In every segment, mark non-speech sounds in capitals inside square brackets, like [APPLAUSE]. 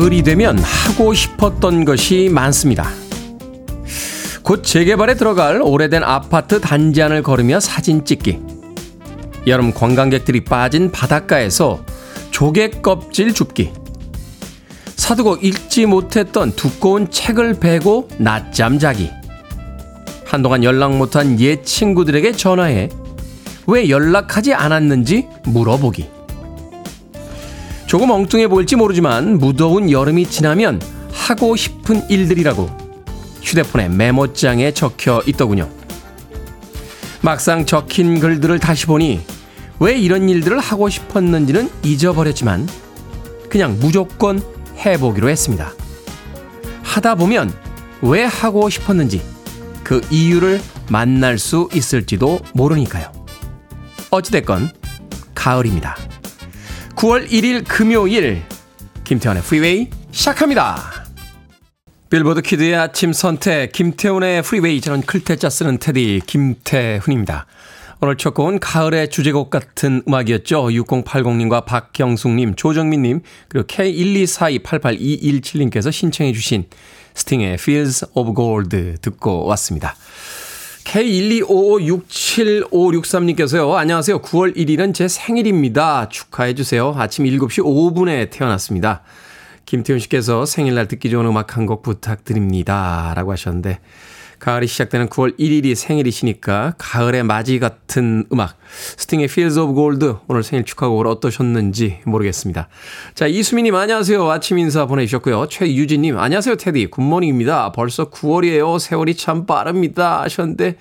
가을이 되면 하고 싶었던 것이 많습니다. 곧 재개발에 들어갈 오래된 아파트 단지 안을 걸으며 사진 찍기. 여름 관광객들이 빠진 바닷가에서 조개 껍질 줍기. 사두고 읽지 못했던 두꺼운 책을 베고 낮잠 자기. 한동안 연락 못한 옛 친구들에게 전화해 왜 연락하지 않았는지 물어보기. 조금 엉뚱해 보일지 모르지만 무더운 여름이 지나면 하고 싶은 일들이라고 휴대폰에 메모장에 적혀 있더군요. 막상 적힌 글들을 다시 보니 왜 이런 일들을 하고 싶었는지는 잊어버렸지만 그냥 무조건 해보기로 했습니다. 하다 보면 왜 하고 싶었는지 그 이유를 만날 수 있을지도 모르니까요. 어찌됐건 가을입니다. 9월 1일 금요일 김태훈의 프리웨이 시작합니다. 빌보드 kid의 아침 선택 김태훈의 프리웨이 저는 클 태 자 쓰는 테디 김태훈입니다. 오늘 첫 곡은 가을의 주제곡 같은 음악이었죠. 6080님과 박경숙님, 조정민님, 그리고 K124288217님께서 신청해 주신 스팅의 Fields of Gold 듣고 왔습니다. K125567563님께서요. 안녕하세요. 9월 1일은 제 생일입니다. 축하해 주세요. 아침 7시 5분에 태어났습니다. 김태훈 씨께서 생일날 듣기 좋은 음악 한 곡 부탁드립니다. 라고 하셨는데, 가을이 시작되는 9월 1일이 생일이시니까 가을의 맞이 같은 음악 스팅의 Fields of Gold 오늘 생일 축하곡을 어떠셨는지 모르겠습니다. 자 이수민님 안녕하세요. 아침 인사 보내주셨고요. 최유진님 안녕하세요 테디 good morning입니다. 벌써 9월이에요. 세월이 참 빠릅니다 하셨는데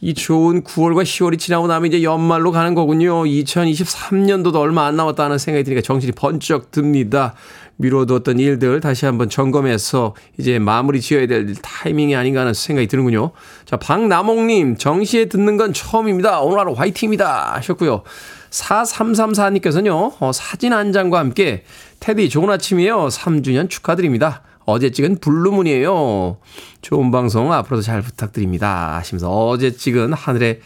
이 좋은 9월과 10월이 지나고 나면 이제 연말로 가는 거군요. 2023년도도 얼마 안 남았다는 생각이 드니까 정신이 번쩍 듭니다. 미뤄두었던 일들 다시 한번 점검해서 이제 마무리 지어야 될 타이밍이 아닌가 하는 생각이 드는군요. 자, 박남옥님, 정시에 듣는 건 처음입니다. 오늘 하루 화이팅입니다. 하셨고요. 4334님께서는요, 어, 사진 한 장과 함께 테디 좋은 아침이에요. 3주년 축하드립니다. 어제 찍은 blue moon이에요. 좋은 방송 앞으로도 잘 부탁드립니다. 하시면서 어제 찍은 하늘에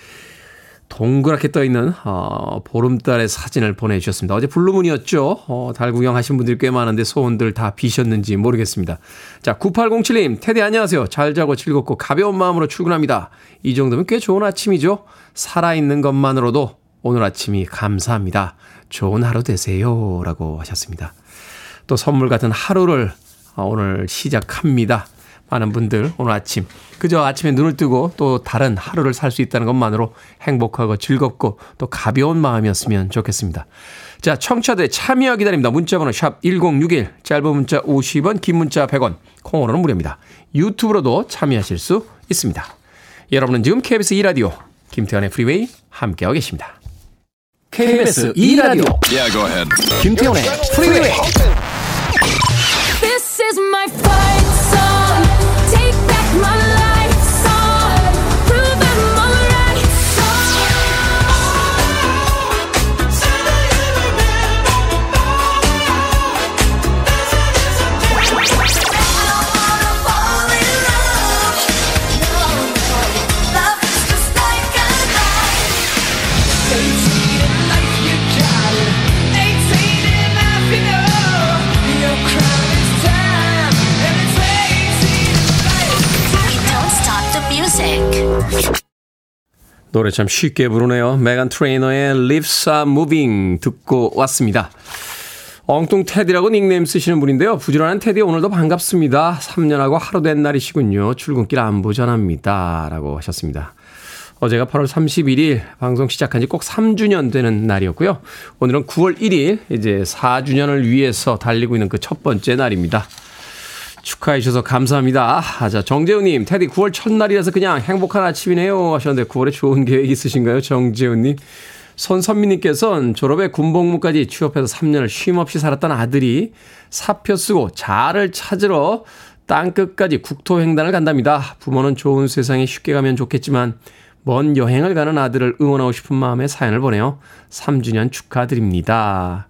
동그랗게 떠 있는 어, 보름달의 사진을 보내주셨습니다. 어제 블루문이었죠. 어, 달 구경하신 분들이 꽤 많은데 소원들 다 비셨는지 모르겠습니다. 자, 9807님, 테디 안녕하세요. 잘 자고 즐겁고 가벼운 마음으로 출근합니다. 이 정도면 꽤 좋은 아침이죠. 살아있는 것만으로도 오늘 아침이 감사합니다. 좋은 하루 되세요. 라고 하셨습니다. 또 선물 같은 하루를 어, 오늘 시작합니다. 많은 분들 오늘 아침 그저 아침에 눈을 뜨고 또 다른 하루를 살 수 있다는 것만으로 행복하고 즐겁고 또 가벼운 마음이었으면 좋겠습니다. 자, 청취자들의 참여 기다립니다. 문자번호 샵 1061, 짧은 문자 50원, 긴 문자 100원, 콩으로는 무료입니다. 유튜브로도 참여하실 수 있습니다. 여러분은 지금 KBS 2라디오 김태현의 프리웨이 함께하고 계십니다. KBS 2라디오 yeah, 김태현의 프리웨이 This is my fight 노래 참 쉽게 부르네요. 메간 트레이너의 Lips Are Moving 듣고 왔습니다. 엉뚱 테디라고 닉네임 쓰시는 분인데요. 부지런한 테디 오늘도 반갑습니다. 3년하고 하루 된 날이시군요. 출근길 안부 전합니다. 라고 하셨습니다. 어제가 8월 31일 방송 시작한 지 꼭 3주년 되는 날이었고요. 오늘은 9월 1일 이제 4주년을 위해서 달리고 있는 그 첫 번째 날입니다. 축하해 주셔서 감사합니다. 아, 자, 정재훈님, 테디 9월 첫날이라서 그냥 행복한 아침이네요. 하셨는데 9월에 좋은 계획 있으신가요? 정재훈님. 손선미님께서는 졸업에 군복무까지 취업해서 3년을 쉼없이 살았던 아들이 사표 쓰고 자를 찾으러 땅끝까지 국토횡단을 간답니다. 부모는 좋은 세상에 쉽게 가면 좋겠지만 먼 여행을 가는 아들을 응원하고 싶은 마음에 사연을 보내요. 3주년 축하드립니다.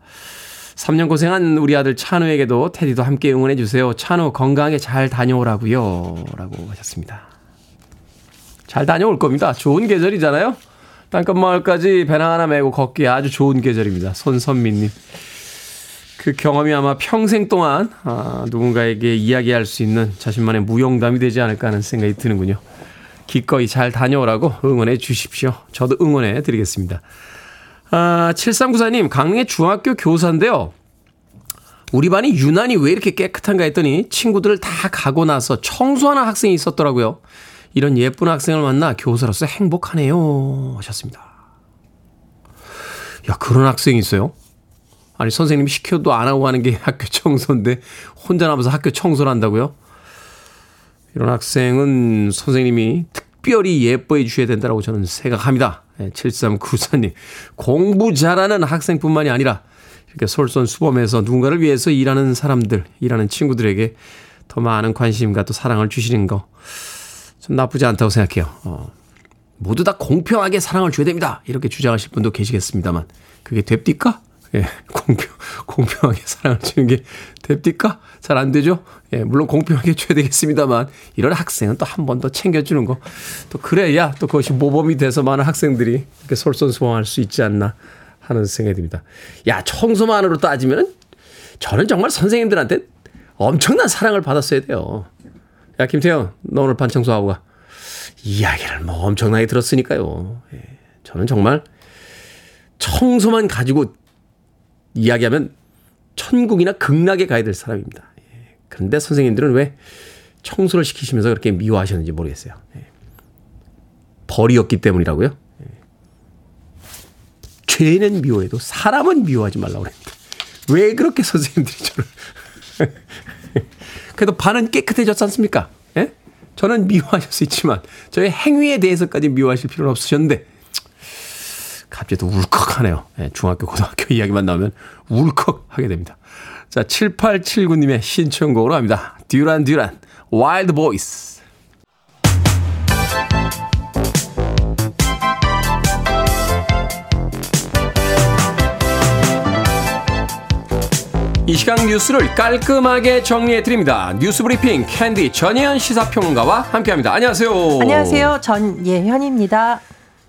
3년 고생한 우리 아들 찬우에게도 테디도 함께 응원해 주세요. 찬우 건강하게 잘 다녀오라고요. 라고 하셨습니다. 잘 다녀올 겁니다. 좋은 계절이잖아요. 땅끝 마을까지 배낭 하나 메고 걷기 아주 좋은 계절입니다. 손선미님. 그 경험이 아마 평생 동안 아, 누군가에게 이야기할 수 있는 자신만의 무용담이 되지 않을까 하는 생각이 드는군요. 기꺼이 잘 다녀오라고 응원해 주십시오. 저도 응원해 드리겠습니다. 아, 7394님, 강릉의 중학교 교사인데요. 우리 반이 유난히 왜 이렇게 깨끗한가 했더니 친구들을 다 가고 나서 청소하는 학생이 있었더라고요. 이런 예쁜 학생을 만나 교사로서 행복하네요. 하셨습니다. 야, 그런 학생이 있어요? 아니, 선생님이 시켜도 안 하고 가는 게 [LAUGHS] 학교 청소인데 혼자 남아서 학교 청소를 한다고요? 이런 학생은 선생님이 특별히 예뻐해 주셔야 된다고 저는 생각합니다. 7394님. 공부 잘하는 학생뿐만이 아니라 이렇게 솔선수범해서 누군가를 위해서 일하는 사람들, 일하는 친구들에게 더 많은 관심과 또 사랑을 주시는 거. 전 나쁘지 않다고 생각해요. 어, 모두 다 공평하게 사랑을 줘야 됩니다. 이렇게 주장하실 분도 계시겠습니다만. 그게 됩니까? 예, 공평, 공평하게 사랑을 주는 게 됩니까? 잘 안 되죠? 예, 물론 공평하게 줘야 되겠습니다만, 이런 학생은 또 한 번 더 챙겨주는 거. 또 그래야 또 그것이 모범이 돼서 많은 학생들이 이렇게 솔선수범할 수 있지 않나 하는 생각이 듭니다. 야, 청소만으로 따지면 저는 정말 선생님들한테 엄청난 사랑을 받았어야 돼요. 야, 김태형, 너 오늘 반 청소하고 가. 이야기를 뭐 엄청나게 들었으니까요. 예, 저는 정말 청소만 가지고 이야기하면 천국이나 극락에 가야 될 사람입니다. 예, 그런데 선생님들은 왜 청소를 시키시면서 그렇게 미워하셨는지 모르겠어요. 예. 벌이었기 때문이라고요? 죄는 미워해도 사람은 미워하지 말라고 그랬는데. 왜 그렇게 선생님들이 저를. [LAUGHS] 그래도 반은 깨끗해졌지 않습니까? 예? 저는 미워하실 수 있지만, 저의 행위에 대해서까지 미워하실 필요는 없으셨는데, 갑자기 또 울컥하네요. 예, 중학교, 고등학교 [LAUGHS] 이야기만 나오면 울컥하게 됩니다. 자, 7879님의 신청곡으로 합니다. 듀란 듀란, Wild Boys. 이 시간 뉴스를 깔끔하게 정리해 드립니다. 뉴스 브리핑 캔디 전예현 시사평론가와 함께합니다. 안녕하세요. 안녕하세요. 전예현입니다.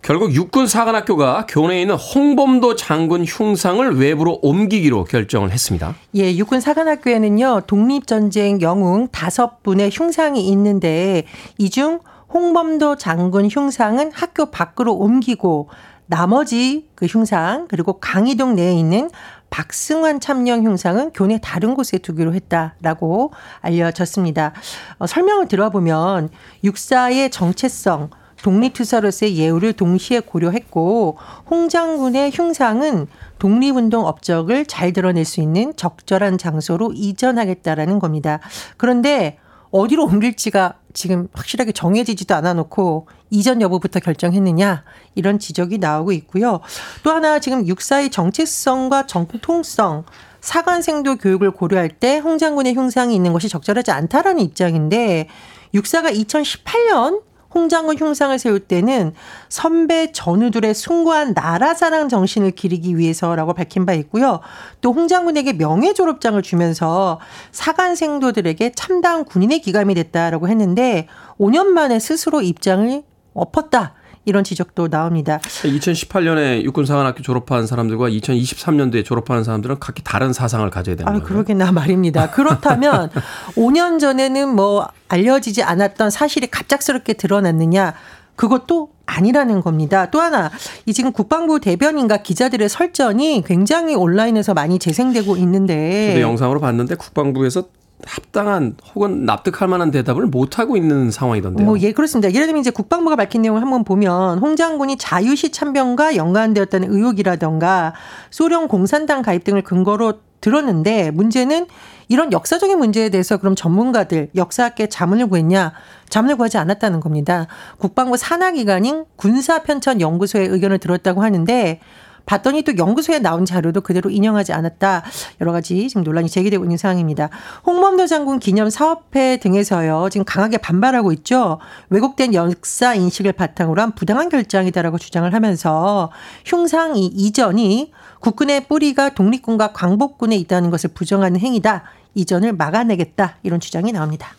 결국 육군 사관학교가 교내에 있는 홍범도 장군 흉상을 외부로 옮기기로 결정을 했습니다. 예, 육군 사관학교에는요 독립전쟁 영웅 다섯 분의 흉상이 있는데 이 중 홍범도 장군 흉상은 학교 밖으로 옮기고 나머지 그 흉상 그리고 강의동 내에 있는 박승환 참령 흉상은 교내 다른 곳에 두기로 했다라고 알려졌습니다. 어, 설명을 들어보면 육사의 정체성, 독립투사로서의 예우를 동시에 고려했고 홍 장군의 흉상은 독립운동 업적을 잘 드러낼 수 있는 적절한 장소로 이전하겠다라는 겁니다. 그런데 어디로 옮길지가 지금 확실하게 정해지지도 않아 놓고 이전 여부부터 결정했느냐 이런 지적이 나오고 있고요. 또 하나 지금 육사의 정체성과 정통성 사관생도 교육을 고려할 때 홍 장군의 흉상이 있는 것이 적절하지 않다라는 입장인데 육사가 2018년 홍장군 흉상을 세울 때는 선배 전우들의 숭고한 나라 사랑 정신을 기리기 위해서라고 밝힌 바 있고요. 또 홍장군에게 명예 졸업장을 주면서 사관 생도들에게 참다운 군인의 기감이 됐다라고 했는데 5년 만에 스스로 입장을 엎었다. 이런 지적도 나옵니다. 2018년에 육군사관학교 졸업한 사람들과 2023년도에 졸업하는 사람들은 각기 다른 사상을 가져야 되는 거예요. 아, 그러겠나 말입니다. 그렇다면 [LAUGHS] 5년 전에는 뭐 알려지지 않았던 사실이 갑작스럽게 드러났느냐? 그것도 아니라는 겁니다. 또 하나, 이 지금 국방부 대변인과 기자들의 설전이 굉장히 온라인에서 많이 재생되고 있는데. 저도 영상으로 봤는데 국방부에서 합당한 혹은 납득할 만한 대답을 못 하고 있는 상황이던데요. 뭐, 예, 그렇습니다. 예를 들면 이제 국방부가 밝힌 내용을 한번 보면 홍 장군이 자유시 참변과 연관되었다는 의혹이라던가 소련 공산당 가입 등을 근거로 들었는데 문제는 이런 역사적인 문제에 대해서 그럼 전문가들 역사학계 자문을 구했냐? 자문을 구하지 않았다는 겁니다. 국방부 산하기관인 군사편찬연구소의 의견을 들었다고 하는데 봤더니 또 연구소에 나온 자료도 그대로 인용하지 않았다. 여러 가지 지금 논란이 제기되고 있는 상황입니다. 홍범도 장군 기념 사업회 등에서요. 지금 강하게 반발하고 있죠. 왜곡된 역사 인식을 바탕으로 한 부당한 결정이다라고 주장을 하면서 흉상 이 이전이 국군의 뿌리가 독립군과 광복군에 있다는 것을 부정하는 행위다. 이전을 막아내겠다. 이런 주장이 나옵니다.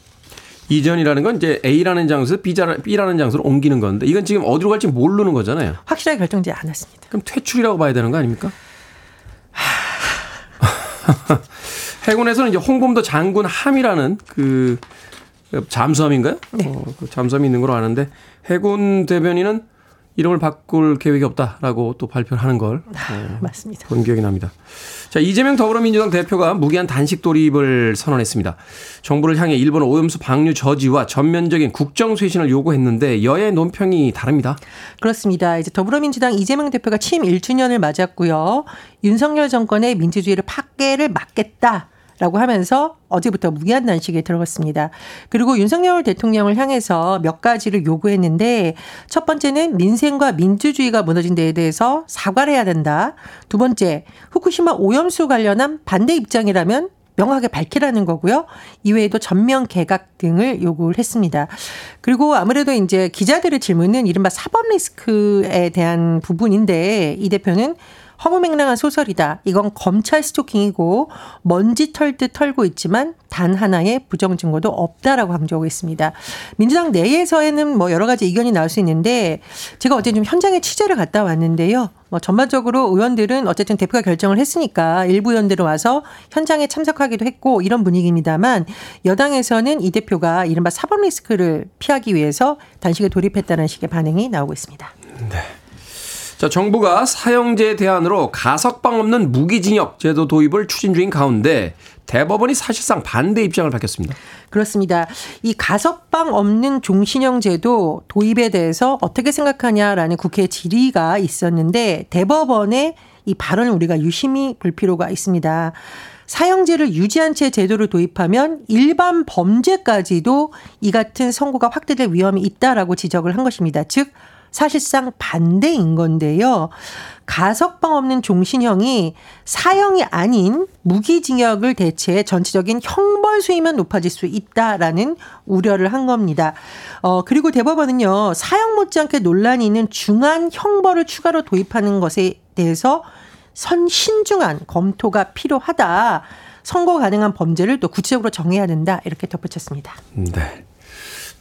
이전이라는 건 이제 A라는 장소에서 B라는, B라는 장소로 옮기는 건데 이건 지금 어디로 갈지 모르는 거잖아요. 확실하게 결정되지 않았습니다. 그럼 퇴출이라고 봐야 되는 거 아닙니까? [LAUGHS] 해군에서는 이제 홍범도 장군 함이라는 그 잠수함인가요? 네. 어, 그 잠수함이 있는 걸로 아는데 해군 대변인은 이름을 바꿀 계획이 없다라고 또 발표를 하는 걸 아, 맞습니다. 본 기억이 납니다. 자 이재명 더불어민주당 대표가 무기한 단식 돌입을 선언했습니다. 정부를 향해 일본 오염수 방류 저지와 전면적인 국정 쇄신을 요구했는데 여야의 논평이 다릅니다. 그렇습니다. 이제 더불어민주당 이재명 대표가 취임 1주년을 맞았고요. 윤석열 정권의 민주주의를 파괴를 막겠다. 라고 하면서 어제부터 무기한 단식에 들어갔습니다. 그리고 윤석열 대통령을 향해서 몇 가지를 요구했는데 첫 번째는 민생과 민주주의가 무너진 데에 대해서 사과를 해야 된다. 두 번째, 후쿠시마 오염수 관련한 반대 입장이라면 명확하게 밝히라는 거고요. 이외에도 전면 개각 등을 요구를 했습니다. 그리고 아무래도 이제 기자들의 질문은 이른바 사법 리스크에 대한 부분인데 이 대표는 허무맹랑한 소설이다. 이건 검찰 스토킹이고 먼지 털 듯 털고 있지만 단 하나의 부정 증거도 없다라고 강조하고 있습니다. 민주당 내에서에는 뭐 여러 가지 의견이 나올 수 있는데 제가 어제 좀 현장에 취재를 갔다 왔는데요. 뭐 전반적으로 의원들은 어쨌든 대표가 결정을 했으니까 일부 의원들은 와서 현장에 참석하기도 했고 이런 분위기입니다만 여당에서는 이 대표가 이른바 사법 리스크를 피하기 위해서 단식에 돌입했다는 식의 반응이 나오고 있습니다. 네. 자, 정부가 사형제 대안으로 가석방 없는 무기징역 제도 도입을 추진 중인 가운데 대법원이 사실상 반대 입장을 밝혔습니다. 그렇습니다. 이 가석방 없는 종신형 제도 도입에 대해서 어떻게 생각하냐라는 국회 질의가 있었는데 대법원의 이 발언을 우리가 유심히 볼 필요가 있습니다. 사형제를 유지한 채 제도를 도입하면 일반 범죄까지도 이 같은 선고가 확대될 위험이 있다라고 지적을 한 것입니다. 즉 사실상 반대인 건데요. 가석방 없는 종신형이 사형이 아닌 무기징역을 대체해 전체적인 형벌 수위만 높아질 수 있다라는 우려를 한 겁니다. 어, 그리고 대법원은요, 사형 못지않게 논란이 있는 중한 형벌을 추가로 도입하는 것에 대해서 선 신중한 검토가 필요하다. 선고 가능한 범죄를 또 구체적으로 정해야 된다. 이렇게 덧붙였습니다. 네.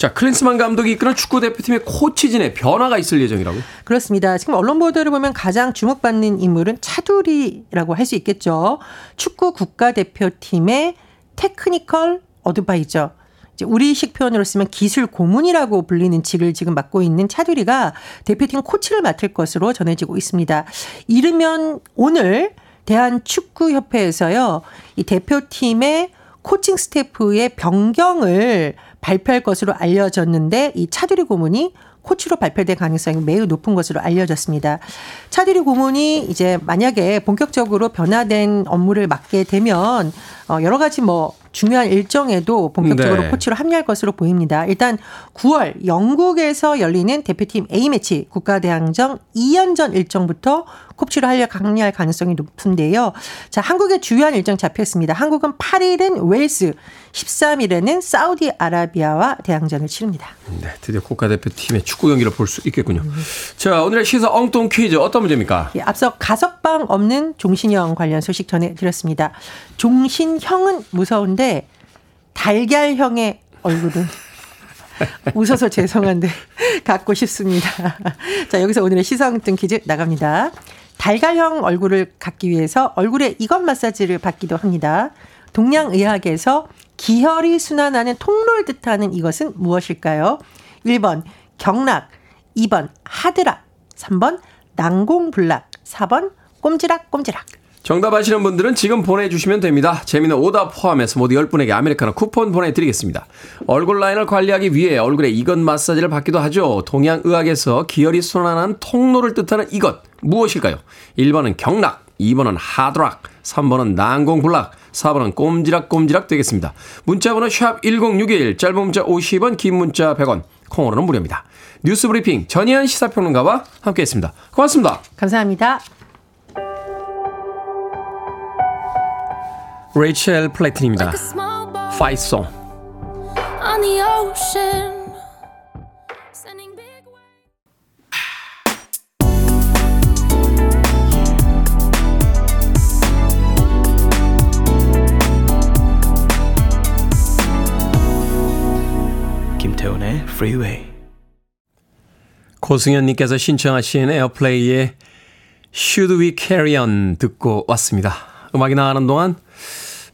자, 클린스만 감독이 이끄는 축구 대표팀의 코치진에 변화가 있을 예정이라고요? 그렇습니다. 지금 언론 보도를 보면 가장 주목받는 인물은 차두리라고 할 수 있겠죠. 축구 국가대표팀의 technical advisor. 우리식 표현으로 쓰면 기술 고문이라고 불리는 직을 지금 맡고 있는 차두리가 대표팀 코치를 맡을 것으로 전해지고 있습니다. 이르면 오늘 대한축구협회에서요. 이 대표팀의 코칭 스태프의 변경을 발표할 것으로 알려졌는데 이 차두리 고문이 코치로 발표될 가능성이 매우 높은 것으로 알려졌습니다. 차두리 고문이 이제 만약에 본격적으로 변화된 업무를 맡게 되면 어 여러 가지 뭐 중요한 일정에도 본격적으로 네. 코치로 합류할 것으로 보입니다. 일단 9월 영국에서 열리는 대표팀 A매치 국가대항전 2연전 일정부터 코치로 하려 강리할 가능성이 높은데요. 자, 한국의 주요한 일정 잡혔습니다. 한국은 8일은 웨일스, 13일에는 사우디아라비아와 대항전을 치릅니다. 네, 드디어 국가대표팀의 축구 경기를 볼 수 있겠군요. 음. 자, 오늘의 시사 엉뚱 퀴즈 어떤 문제입니까? 예, 앞서 가석방 없는 종신형 관련 소식 전해드렸습니다. 종신형은 무서운데 달걀형의 얼굴은 [LAUGHS] 웃어서 죄송한데 갖고 싶습니다. 자, 여기서 오늘의 시사 엉뚱 퀴즈 나갑니다. 달걀형 얼굴을 갖기 위해서 얼굴에 이것 마사지를 받기도 합니다. 동양의학에서 기혈이 순환하는 통로를 뜻하는 이것은 무엇일까요? 1번 경락, 2번 하드락, 3번 난공불락, 4번 꼼지락꼼지락. 정답 아시는 분들은 지금 보내주시면 됩니다. 재미는 오답 포함해서 모두 10분에게 아메리카노 쿠폰 보내드리겠습니다. 얼굴 라인을 관리하기 위해 얼굴에 이것 마사지를 받기도 하죠. 동양의학에서 기혈이 순환하는 통로를 뜻하는 이것 무엇일까요? 1번은 경락, 2번은 하드락, 3번은 난공불락, 4번은 꼼지락꼼지락 되겠습니다. 문자번호 샵 1061, 짧은 문자 50원, 긴 문자 100원, 콩으로는 무료입니다. 뉴스 브리핑 전희연 시사평론가와 함께했습니다. 고맙습니다. 감사합니다. 레이첼 플래틴입니다. 파이 Freeway. 고승현님께서 신청하신 에어플레이의 Should We Carry On 듣고 왔습니다. 음악이 나가는 동안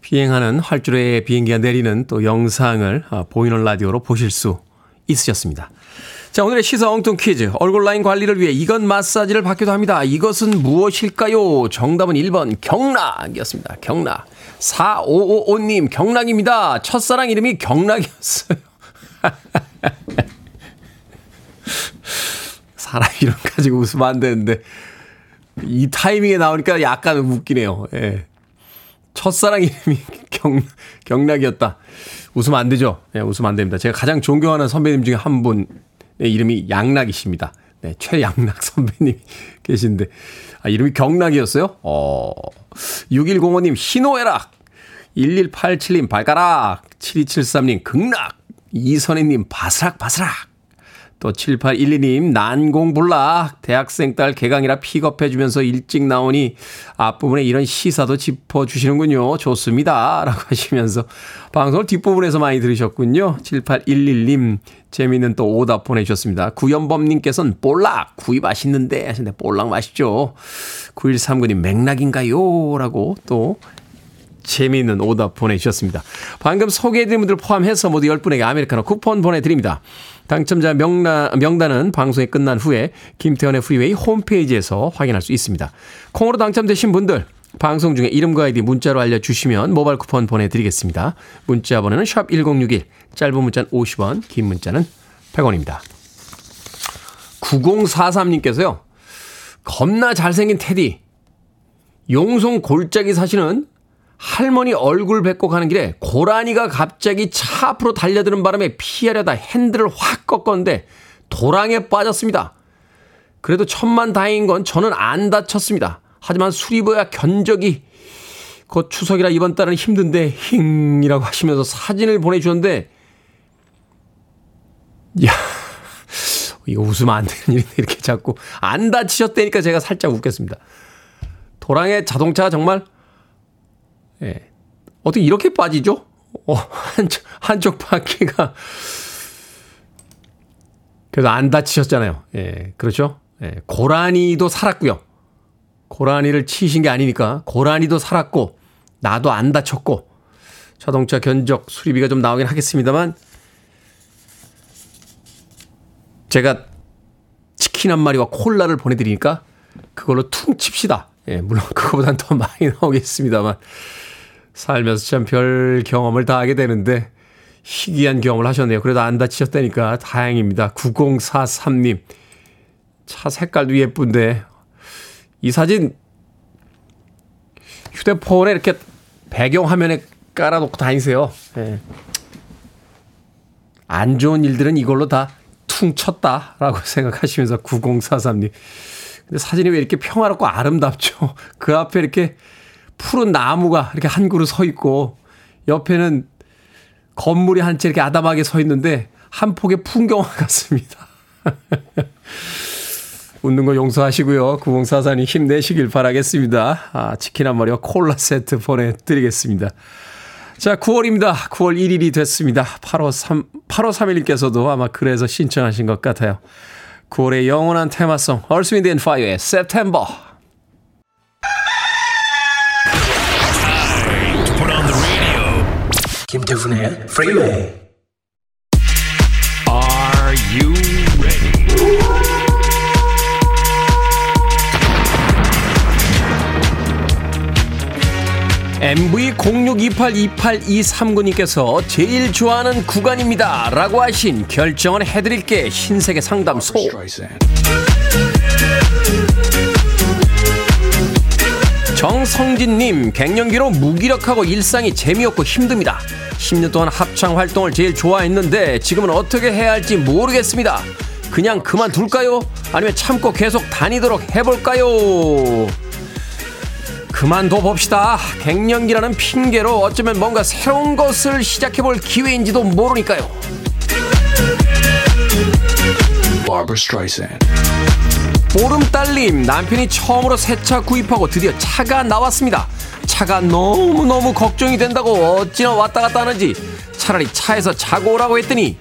비행하는 활주로에 비행기가 내리는 또 영상을 아, 보이는 라디오로 보실 수 있으셨습니다. 자, 오늘의 시사 엉뚱 퀴즈. 얼굴 라인 관리를 위해 이건 마사지를 받기도 합니다. 이것은 무엇일까요? 정답은 1번 경락이었습니다. 경락. 4555님, 경락입니다. 첫사랑 이름이 경락이었어요. [LAUGHS] [LAUGHS] 사람 이름 가지고 웃으면 안 되는데, 이 타이밍에 나오니까 약간 웃기네요. 예. 첫사랑 이름이 [LAUGHS] 경, 경락이었다. 웃으면 안 되죠? 예, 웃으면 안 됩니다. 제가 가장 존경하는 선배님 중에 한 분의 이름이 양락이십니다. 네, 최양락 [LAUGHS] 선배님 계신데, 아, 이름이 경락이었어요? 어, 6105님, 희노애락. 1187님, 발가락. 7273님, 극락. 이선희님, 바스락바스락. 또 7812님 난공불락 대학생 딸 개강이라 픽업해주면서 일찍 나오니 앞부분에 이런 시사도 짚어주시는군요. 좋습니다. [LAUGHS] 라고 하시면서 방송을 뒷부분에서 많이 들으셨군요. 7811님 재미있는 또 오답 보내주셨습니다. 구연범님께서는 볼락 구이 맛있는데 하시는데 볼락 맛있죠. 9139님 맥락인가요? 라고 또 재미있는 오답 보내주셨습니다. 방금 소개해드린 분들 포함해서 모두 10분에게 아메리카노 쿠폰 보내드립니다. 당첨자 명나, 명단은 방송이 끝난 후에 김태훈의 프리웨이 홈페이지에서 확인할 수 있습니다. 콩으로 당첨되신 분들 방송 중에 이름과 아이디 문자로 알려주시면 모바일 쿠폰 보내드리겠습니다. 문자 번호는 샵 1061, 짧은 문자는 50원, 긴 문자는 100원입니다. 9043님께서요. 겁나 잘생긴 테디. 용송 골짜기 사시는 할머니 얼굴 뵙고 가는 길에 고라니가 갑자기 차 앞으로 달려드는 바람에 피하려다 핸들을 확 꺾었는데 도랑에 빠졌습니다. 그래도 천만 다행인 건 저는 안 다쳤습니다. 하지만 수리버야 견적이 곧 추석이라 이번 달은 힘든데 힝이라고 하시면서 사진을 보내주셨는데 야 이거 웃으면 안 되는 일인데 이렇게 자꾸 안 다치셨다니까 제가 살짝 웃겠습니다. 도랑의 자동차가 정말 예. 어떻게 이렇게 빠지죠? 어, 한쪽, 한쪽 바퀴가. 그래서 안 다치셨잖아요. 예, 그렇죠? 예, 고라니도 살았고요. 고라니를 치신 게 아니니까 고라니도 살았고 나도 안 다쳤고 자동차 견적 수리비가 좀 나오긴 하겠습니다만 제가 치킨 한 마리와 콜라를 보내드리니까 그걸로 퉁 칩시다. 예, 물론 그거보단 더 많이 나오겠습니다만 살면서 참 별 경험을 다 하게 되는데 희귀한 경험을 하셨네요. 그래도 안 다치셨다니까 다행입니다. 9043님. 차 색깔도 예쁜데 이 사진 휴대폰에 이렇게 배경화면에 깔아놓고 다니세요. 네. 안 좋은 일들은 이걸로 다 퉁쳤다라고 [LAUGHS] 생각하시면서 9043님. 근데 사진이 왜 이렇게 평화롭고 아름답죠? [LAUGHS] 그 앞에 이렇게 푸른 나무가 이렇게 한 그루 서 있고 옆에는 건물이 한 채 이렇게 아담하게 서 있는데 한 폭의 풍경화 [LAUGHS] 같습니다. 웃는 거 용서하시고요. 9044님 힘내시길 바라겠습니다. 아, 치킨 한 마리와 콜라 세트 보내드리겠습니다. 자, 9월입니다. 9월 1일이 됐습니다. 8호 3, 8호 3일님께서도 아마 그래서 신청하신 것 같아요. 9월의 영원한 테마송, Wind and Fire의 September. 김태훈의 Freeway. Are you ready? MV06282823님께서 제일 좋아하는 구간입니다. 라고 하신 결정을 해드릴게 신세계 상담소. 정성진님, 갱년기로 무기력하고 일상이 재미없고 힘듭니다. 10년 동안 합창 활동을 제일 좋아했는데 지금은 어떻게 해야 할지 모르겠습니다. 그냥 그만둘까요? 아니면 참고 계속 다니도록 해볼까요? 그만둬 봅시다. 갱년기라는 핑계로 어쩌면 뭔가 새로운 것을 시작해볼 기회인지도 모르니까요. Barbara Streisand. 보름달님 남편이 처음으로 새 차 구입하고 드디어 차가 나왔습니다. 차가 너무너무 걱정이 된다고 어찌나 왔다 갔다 하는지 차라리 차에서 자고 오라고 했더니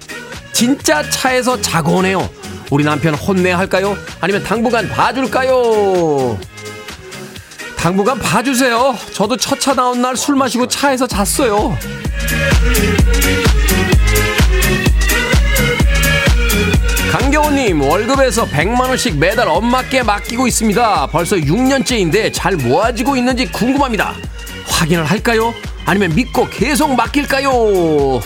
진짜 차에서 자고 오네요. 우리 남편 혼내야 할까요? 아니면 당분간 봐줄까요? 당분간 봐주세요. 저도 첫 차 나온 날 술 마시고 차에서 잤어요. 강경호님 월급에서 100만원씩 매달 엄마께 맡기고 있습니다. 벌써 6년째인데 잘 모아지고 있는지 궁금합니다. 확인을 할까요? 아니면 믿고 계속 맡길까요?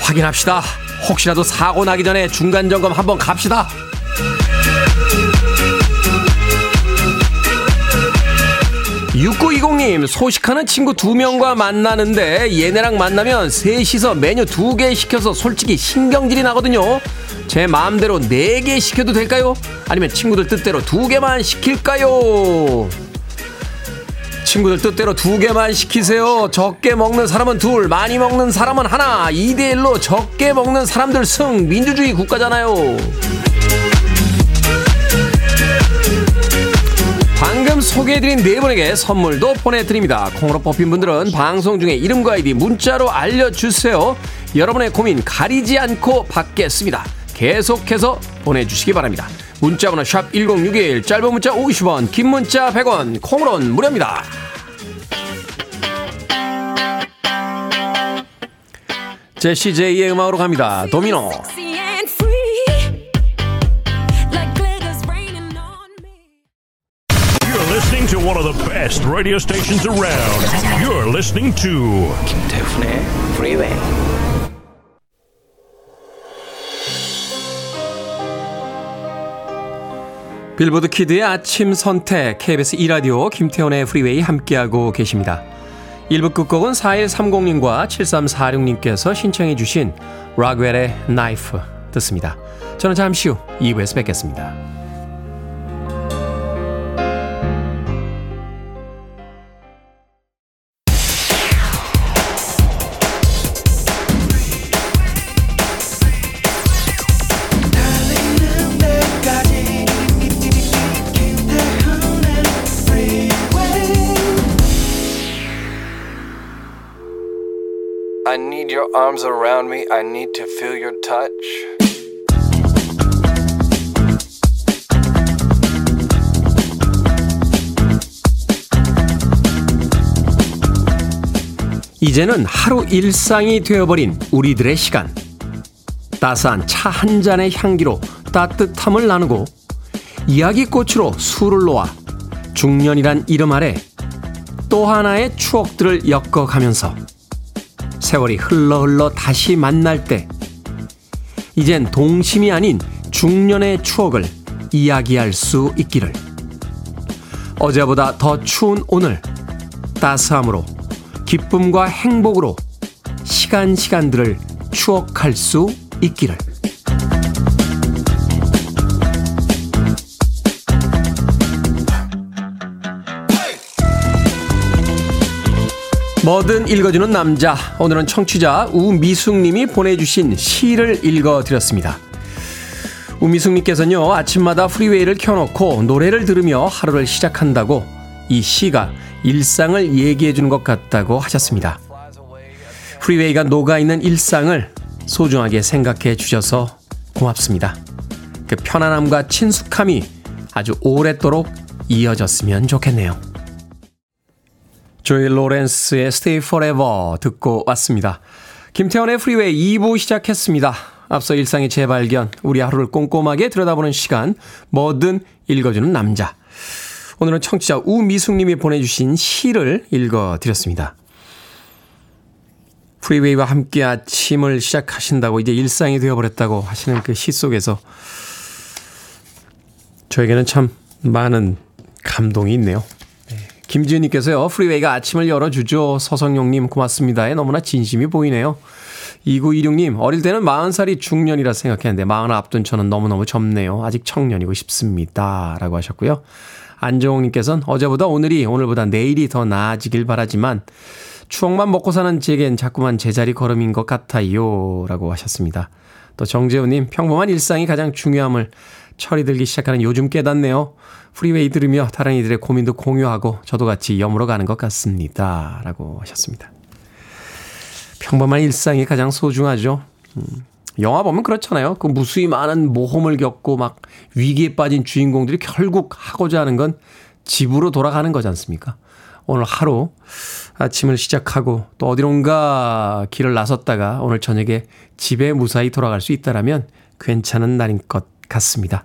확인합시다. 혹시라도 사고 나기 전에 중간 점검 한번 갑시다. 6920님, 소식하는 친구 두 명과 만나는데 얘네랑 만나면 셋이서 메뉴 두 개 시켜서 솔직히 신경질이 나거든요. 제 마음대로 네 개 시켜도 될까요? 아니면 친구들 뜻대로 두 개만 시킬까요? 친구들 뜻대로 두 개만 시키세요. 적게 먹는 사람은 둘, 많이 먹는 사람은 하나. 2대1로 적게 먹는 사람들 승. 민주주의 국가잖아요. 방금 소개해드린 네 분에게 선물도 보내드립니다. 콩으로 뽑힌 분들은 방송 중에 이름과 아이디 문자로 알려주세요. 여러분의 고민 가리지 않고 받겠습니다. 계속해서 보내주시기 바랍니다. 문자번호 샵 1061, 짧은 문자 50원, 긴 문자 100원, 콩으로는 무료입니다. 제시 제이의 음악으로 갑니다. 도미노. One of the best radio stations around. You're listening to 김태훈의 Freeway. 빌보드 kid의 아침 선택 KBS 2라디오 김태훈의 프리웨이 함께하고 계십니다. 1부 끝곡은 4130님과 7346님께서 신청해 주신 락웰의 Knife 듣습니다. 저는 잠시 후 2부에서 뵙겠습니다. I need your arms around me. I need to feel your touch. 이제는 하루 일상이 되어버린 우리들의 시간. 따스한 차 한 잔의 향기로 따뜻함을 나누고 이야기꽃으로 술을 놓아 중년이란 이름 아래 또 하나의 추억들을 엮어가면서 세월이 흘러 흘러 다시 만날 때 이젠 동심이 아닌 중년의 추억을 이야기할 수 있기를. 어제보다 더 추운 오늘 따스함으로 기쁨과 행복으로 시간 시간들을 추억할 수 있기를 뭐든 읽어주는 남자. 오늘은 청취자 우미숙님이 보내주신 시를 읽어드렸습니다. 우미숙님께서는요 아침마다 프리웨이를 켜놓고 노래를 들으며 하루를 시작한다고 이 시가 일상을 얘기해주는 것 같다고 하셨습니다. 프리웨이가 녹아있는 일상을 소중하게 생각해 주셔서 고맙습니다. 그 편안함과 친숙함이 아주 오랫도록 이어졌으면 좋겠네요 조이 로렌스의 Stay Forever 듣고 왔습니다. 김태훈의 프리웨이 2부 시작했습니다. 앞서 일상의 재발견, 우리 하루를 꼼꼼하게 들여다보는 시간, 뭐든 읽어주는 남자. 오늘은 청취자 우미숙님이 보내주신 시를 읽어드렸습니다. 프리웨이와 함께 아침을 시작하신다고 이제 일상이 되어버렸다고 하시는 그 시 속에서 저에게는 참 많은 감동이 있네요. 김지은님께서요, 프리웨이가 아침을 열어주죠. 서성용님, 고맙습니다에 너무나 진심이 보이네요. 2926님, 어릴 때는 40살이 중년이라 생각했는데, 40 앞둔 저는 너무너무 젊네요. 아직 청년이고 싶습니다. 라고 하셨고요. 안정욱님께서는 어제보다 오늘이, 오늘보다 내일이 더 나아지길 바라지만, 추억만 먹고 사는 제겐 자꾸만 제자리 걸음인 것 같아요. 라고 하셨습니다. 또 정재훈님, 평범한 일상이 가장 중요함을 철이 들기 시작하는 요즘 깨닫네요. 프리웨이 들으며 다른 이들의 고민도 공유하고 저도 같이 여물어 가는 것 같습니다. 라고 하셨습니다. 평범한 일상이 가장 소중하죠. 음, 영화 보면 그렇잖아요. 그 무수히 많은 모험을 겪고 막 위기에 빠진 주인공들이 결국 하고자 하는 건 집으로 돌아가는 거지 않습니까? 오늘 하루 아침을 시작하고 또 어디론가 길을 나섰다가 오늘 저녁에 집에 무사히 돌아갈 수 있다라면 괜찮은 날인 것 같습니다.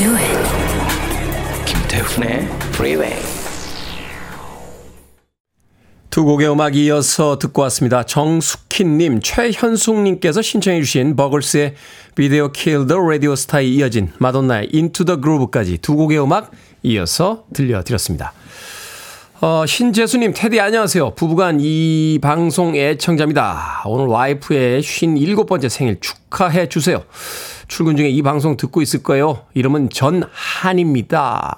Do it. 김태훈의 Freeway. 두 곡의 음악 이어서 듣고 왔습니다. 정숙희님, 최현숙님께서 신청해주신 버글스의 Video Killed the Radio Star에 이어진 마돈나의 Into the Groove까지 두 곡의 음악 이어서 들려드렸습니다. 어, 신재수님, 테디 안녕하세요. 부부간 이 방송 애청자입니다. 오늘 와이프의 57번째 생일 축하해 주세요. 출근 중에 이 방송 듣고 있을 거예요. 이름은 전한입니다.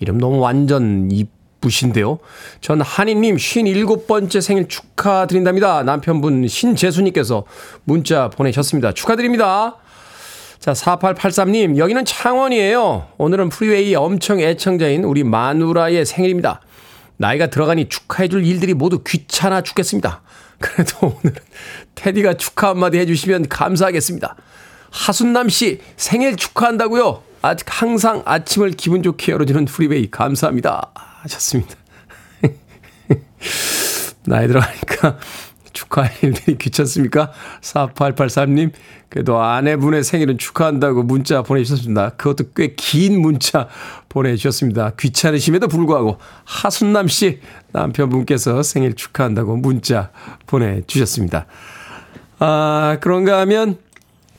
이름 너무 완전 이쁘신데요. 전 한이님 57번째 생일 축하드린답니다. 남편분 신재수님께서 문자 보내셨습니다. 축하드립니다. 자, 4883님, 여기는 창원이에요. 오늘은 Freeway 엄청 애청자인 우리 마누라의 생일입니다. 나이가 들어가니 축하해줄 일들이 모두 귀찮아 죽겠습니다. 그래도 오늘은 테디가 축하 한마디 해주시면 감사하겠습니다. 하순남 씨 생일 축하한다고요. 아직 항상 아침을 기분 좋게 열어주는 Freeway 감사합니다. 하셨습니다. [LAUGHS] 나이 들어가니까 축하할 일들이 귀찮습니까? 4883님, 그래도 아내분의 생일은 축하한다고 문자 보내주셨습니다. 그것도 꽤 긴 문자 보내주셨습니다. 귀찮으심에도 불구하고 하순남 씨 남편분께서 생일 축하한다고 문자 보내주셨습니다. 아, 그런가 하면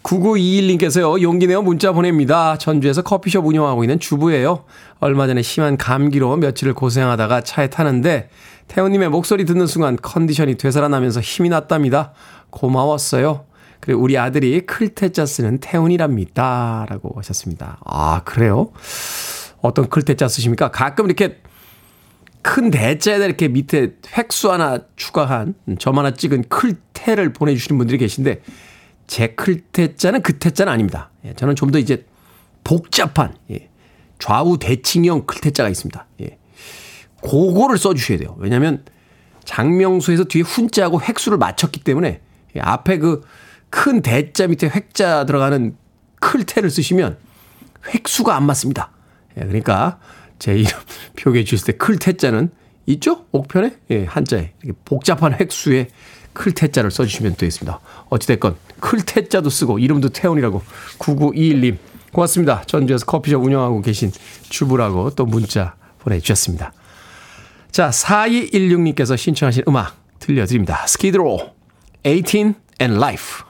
9921님께서요, 용기 내어 문자 보냅니다. 전주에서 커피숍 운영하고 있는 주부예요. 얼마 전에 심한 감기로 며칠을 고생하다가 차에 타는데, 태훈님의 목소리 듣는 순간 컨디션이 되살아나면서 힘이 났답니다. 고마웠어요. 그리고 우리 아들이 클테짜 쓰는 태훈이랍니다. 라고 하셨습니다. 아, 그래요? 어떤 클테짜 쓰십니까? 가끔 이렇게 큰 대자에다 이렇게 밑에 획수 하나 추가한 점 하나 찍은 클테를 보내주시는 분들이 계신데, 제 클테자는 그 태자는 아닙니다. 예, 저는 좀 더 이제 복잡한 예, 좌우 대칭형 클테자가 있습니다. 예. 그거를 써주셔야 돼요. 왜냐하면 장명수에서 뒤에 훈자하고 획수를 맞췄기 때문에 예, 앞에 그 큰 대자 밑에 획자 들어가는 클테를 쓰시면 획수가 안 맞습니다. 예, 그러니까 제 이름 [LAUGHS] 표기해 주실 때 클테자는 있죠? 옥편에 예, 한자에 복잡한 획수에 클테자를 써주시면 되겠습니다. 어찌됐건 클테자도 쓰고 이름도 태훈이라고 9921님 고맙습니다. 전주에서 커피숍 운영하고 계신 주부라고 또 문자 보내주셨습니다. 자 4216님께서 신청하신 음악 들려드립니다. 스키드로 18 and Life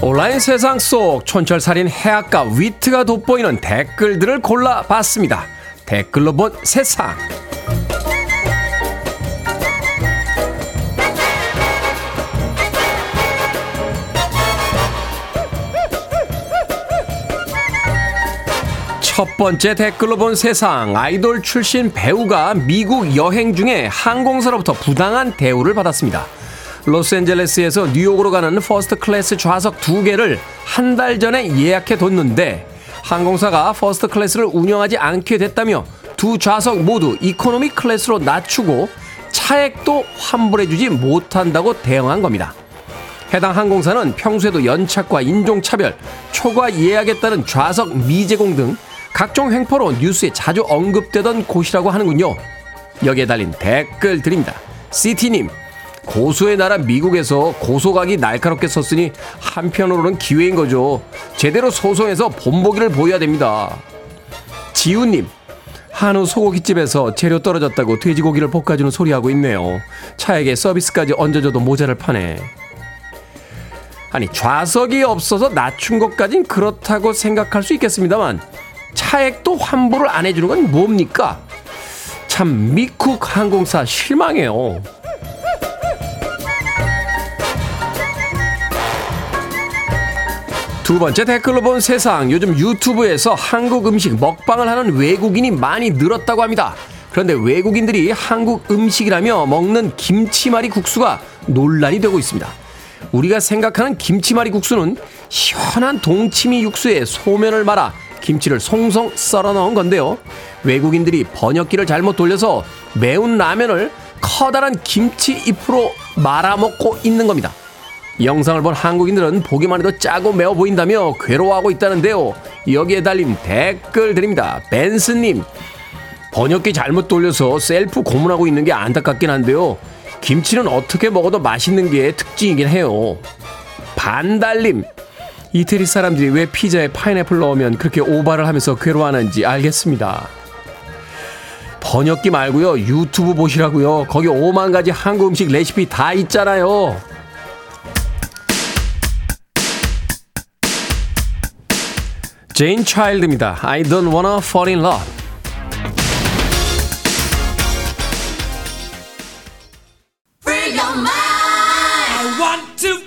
온라인 세상 속 촌철살인 해악과 위트가 돋보이는 댓글들을 골라봤습니다. 댓글로 본 세상. 첫 번째 댓글로 본 세상. 아이돌 출신 배우가 미국 여행 중에 항공사로부터 부당한 대우를 받았습니다. 로스앤젤레스에서 뉴욕으로 가는 first class 좌석 두 개를 한 달 전에 예약해 뒀는데 항공사가 first class를 운영하지 않게 됐다며 두 좌석 모두 economy class로 낮추고 차액도 환불해주지 못한다고 대응한 겁니다. 해당 항공사는 평소에도 연착과 인종차별, 초과 예약에 따른 좌석 미제공 등 각종 횡포로 뉴스에 자주 언급되던 곳이라고 하는군요. 여기에 달린 댓글 드립니다. 시티님, 고소의 나라 미국에서 고소각이 날카롭게 섰으니 한편으로는 기회인 거죠. 제대로 소송해서 본보기를 보여야 됩니다. 지우님, 한우 소고기집에서 재료 떨어졌다고 돼지고기를 볶아주는 소리하고 있네요. 차에게 서비스까지 얹어줘도 모자를 파네. 아니, 좌석이 없어서 낮춘 것까진 그렇다고 생각할 수 있겠습니다만, 차액도 환불을 안 해주는 건 뭡니까? 참 미쿡 항공사 실망해요. 두 번째 댓글로 본 세상. 요즘 유튜브에서 한국 음식 먹방을 하는 외국인이 많이 늘었다고 합니다. 그런데 외국인들이 한국 음식이라며 먹는 김치말이 국수가 논란이 되고 있습니다. 우리가 생각하는 김치말이 국수는 시원한 동치미 육수에 소면을 말아 김치를 송송 썰어 넣은 건데요. 외국인들이 번역기를 잘못 돌려서 매운 라면을 커다란 김치 잎으로 말아먹고 있는 겁니다. 이 영상을 본 한국인들은 보기만 해도 짜고 매워 보인다며 괴로워하고 있다는데요. 여기에 달린 댓글 드립니다. 벤스님, 번역기 잘못 돌려서 셀프 고문하고 있는 게 안타깝긴 한데요. 김치는 어떻게 먹어도 맛있는 게 특징이긴 해요. 반달님, 이태리 사람들이 왜 피자에 파인애플 넣으면 그렇게 오바를 하면서 괴로워하는지 알겠습니다. 번역기 말고요 유튜브 보시라고요 거기 오만 가지 한국 음식 레시피 다 있잖아요. 제인 차일드입니다. I don't wanna fall in love. Free your mind. I want to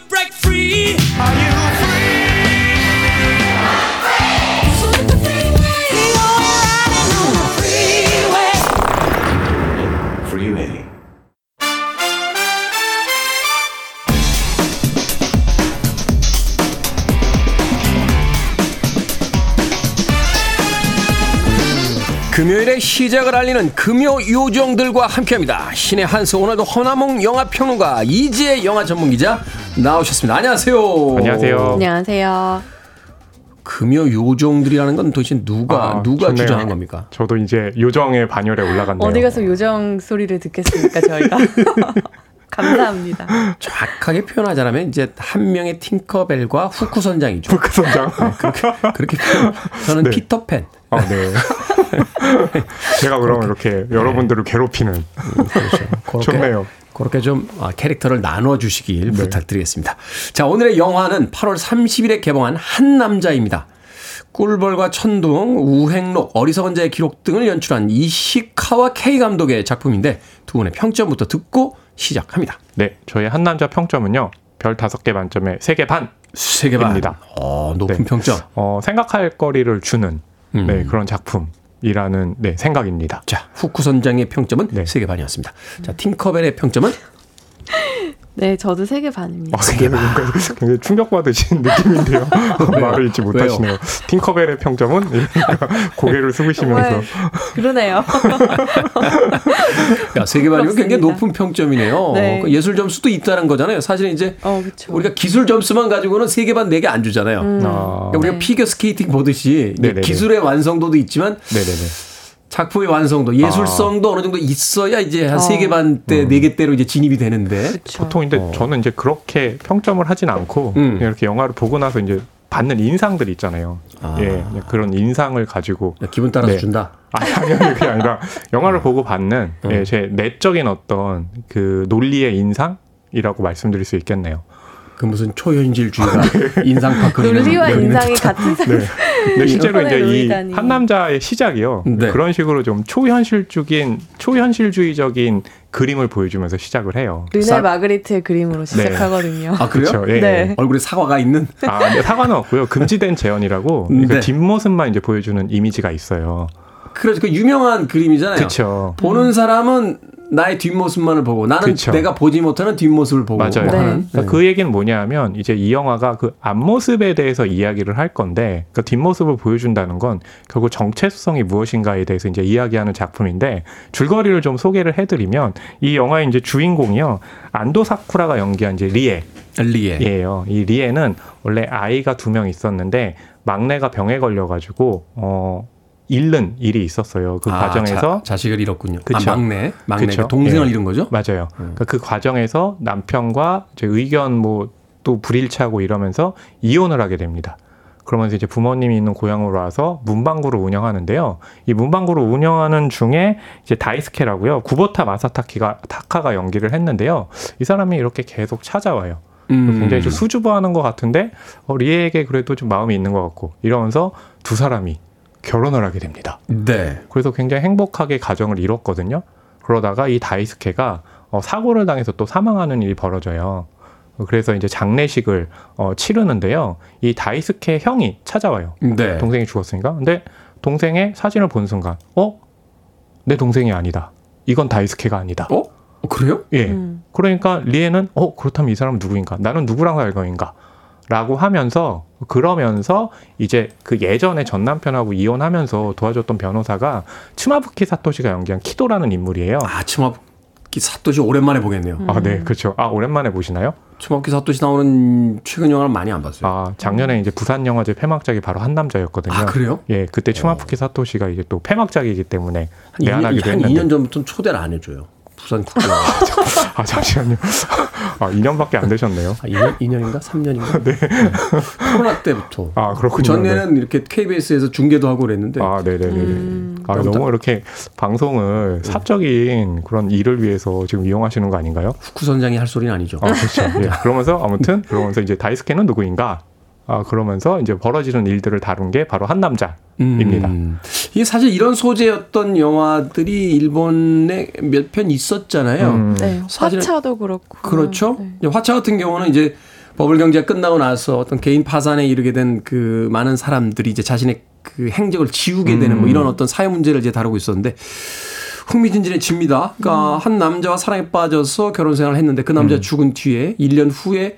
금요일의 시작을 알리는 금요 요정들과 함께합니다. 신의 한수 오늘도 허나몽 영화 평론가 이지혜 영화 전문 기자 나오셨습니다. 안녕하세요. 안녕하세요. 안녕하세요. 금요 요정들이라는 건 도대체 누가 아, 누가 좋네요. 주장한 겁니까? 저도 이제 요정의 반열에 올라갔네요. 어디 가서 요정 소리를 듣겠습니까, 저희가? [LAUGHS] 감사합니다. 정확하게 표현하자면 이제 한 명의 팅커벨과 후크 선장이죠. 그 선장. 그렇게 표현. 저는 네. 피터팬. 아, 네. [LAUGHS] 제가 그러면 이렇게 여러분들을 괴롭히는 [LAUGHS] 그렇게, 좋네요. 그렇게 좀 아, 캐릭터를 나눠 주시길 네. 부탁드리겠습니다. 자, 오늘의 영화는 8월 30일에 개봉한 한 남자입니다. 꿀벌과 천둥, 우행록, 어리석은 자의 기록 등을 연출한 이시카와 K 감독의 작품인데 두 분의 평점부터 듣고 시작합니다. 네, 저희 한 남자 평점은요. 별 다섯 개 만점에 세개 반. 세계 반. 입니다. 어, 높은 네. 평점. 어, 생각할 거리를 주는 음. 네, 그런 작품이라는 네, 생각입니다. 자, 후쿠 선장의 평점은 네. 세계 반이었습니다. 자, 팅커벨의 평점은 [LAUGHS] 네, 저도 세 개 반입니다. 어, 굉장히, 굉장히 충격받으신 [LAUGHS] 느낌인데요. 말을 잊지 못하시네요. 팅커벨의 평점은 [LAUGHS] 고개를 숙이시면서 그러네요. [LAUGHS] 야, 세 개 반이면 굉장히. 높은 평점이네요. 네. 그 예술 점수도 있다는 거잖아요. 사실 이제 어, 그렇죠. 우리가 기술 점수만 가지고는 세 개 반, 네 개 안 주잖아요. 아, 그러니까 우리가 네. 피겨 스케이팅 보듯이. 기술의 완성도도 있지만 네네네. 작품의 완성도, 예술성도 어느 정도 있어야 이제 한 어. 세 개 반대, 네 개 때로 이제 진입이 되는데. 그렇죠. 보통 근데 어. 저는 이제 그렇게 평점을 하진 않고 음. 그냥 이렇게 영화를 보고 나서 이제 받는 인상들이 있잖아요. 아. 예, 그런 인상을 가지고 기분 따라서 네. 준다. [LAUGHS] 아니 아니 아니 그게 아니라 영화를 보고 받는 음. 예, 제 내적인 어떤 그 논리의 인상이라고 말씀드릴 수 있겠네요. 그 무슨 초현실주의가 인상 파크를 논리와 여기는 인상이. 같은 사람. 네. 근데 실제로 이제 이. 한 남자의 시작이요. 네. 그런 식으로 좀 초현실적인 초현실주의적인 그림을 보여주면서 시작을 해요. 르네 쌀- 마그리트의 그림으로 시작하거든요. 아, 그래요? 그렇죠. 예. 네. 얼굴에 사과가 있는? 아, 근데 사과는 없고요. 금지된 재현이라고 네. 그 뒷모습만 이제 보여주는 이미지가 있어요. 그렇죠. 그 유명한 그림이잖아요. 그렇죠. 보는 사람은 나의 뒷모습만을 보고 나는 그쵸. 내가 보지 못하는 뒷모습을 보고 맞아요. 뭐 네. 하는. 그러니까 그 얘기는 뭐냐면 이제 이 영화가 그 앞모습에 대해서 이야기를 할 건데 그 뒷모습을 보여준다는 건 결국 정체성이 무엇인가에 대해서 이제 이야기하는 작품인데 줄거리를 좀 소개를 해드리면 이 영화의 이제 주인공이요 안도 사쿠라가 연기한 이제 리에 리에. 예요. 이 리에는 원래 아이가 두 명 있었는데 막내가 병에 걸려가지고 어 잃는 일이 있었어요. 그 아, 과정에서 자, 식을 잃었군요. 그쵸. 아, 막내, 막내 그쵸. 그 동생을 예. 잃은 거죠? 맞아요. 그러니까 그 과정에서 남편과 이제 의견 뭐 또 불일치하고 이러면서 이혼을 하게 됩니다. 그러면서 이제 부모님이 있는 고향으로 와서 문방구를 운영하는데요. 이 문방구를 운영하는 중에 이제 다이스케라고요. 구보타 마사타키가 타카가 연기를 했는데요. 이 사람이 이렇게 계속 찾아와요. 음. 굉장히 좀 수줍어하는 것 같은데 어, 리에에게 그래도 좀 마음이 있는 것 같고 이러면서 두 사람이 결혼을 하게 됩니다. 네. 그래서 굉장히 행복하게 가정을 이뤘거든요. 그러다가 이 다이스케가 어, 사고를 당해서 또 사망하는 일이 벌어져요. 그래서 이제 장례식을 어, 치르는데요. 이 다이스케 형이 찾아와요. 네. 동생이 죽었으니까. 근데 동생의 사진을 본 순간, 어? 내 동생이 아니다. 이건 다이스케가 아니다. 어? 어, 그래요? 예. 음. 그러니까 리에는 어 그렇다면 이 사람은 누구인가? 나는 누구랑 살 거인가? 라고 하면서 그러면서 이제 그 예전에 전 남편하고 이혼하면서 도와줬던 변호사가 츠마부키 사토시가 연기한 키도라는 인물이에요. 아, 치마키 사토시 오랜만에 보겠네요. 음. 아, 네, 그렇죠. 아, 오랜만에 보시나요? 치마키 사토시 나오는 최근 영화를 많이 안 봤어요. 아, 작년에 이제 부산 영화제 폐막작이 바로 한 남자였거든요. 아, 그래요? 예, 그때 츠마부키 사토시가 이제 또 폐막작이기 때문에 한 2년, 내한하기도 한 했는데. 2년 전부터는 초대를 안 해줘요. 부산 국제영화. [LAUGHS] 아, 잠시만요. 아, 2년밖에 안 되셨네요. 아, 2년, 2년인가? 3년인가? 네. 코로나 때부터. 아, 그렇군요. 그 전에는 이렇게 KBS에서 중계도 하고 그랬는데. 아, 네네네. 음. 아, 너무 너무 이렇게 방송을 사적인 그런 일을 위해서 지금 이용하시는 거 아닌가요? 후쿠 선장이 할 소리는 아니죠. 아, 그렇죠. 예. [LAUGHS] 그러면서 아무튼 그러면서 이제 다이스케는 누구인가? 아, 그러면서 이제 벌어지는 일들을 다룬 게 바로 한 남자입니다. 음. 이게 사실 이런 소재였던 영화들이 일본에 몇 편 있었잖아요. 음. 네. 화차도 그렇고. 그렇죠. 네. 화차 같은 경우는 이제 버블 경제가 끝나고 나서 어떤 개인 파산에 이르게 된 그 많은 사람들이 이제 자신의 그 행적을 지우게 되는 뭐 이런 어떤 사회 문제를 이제 다루고 있었는데 흥미진진해집니다. 그러니까 한 남자와 사랑에 빠져서 결혼 생활을 했는데 그 남자 가 죽은 뒤에 1년 후에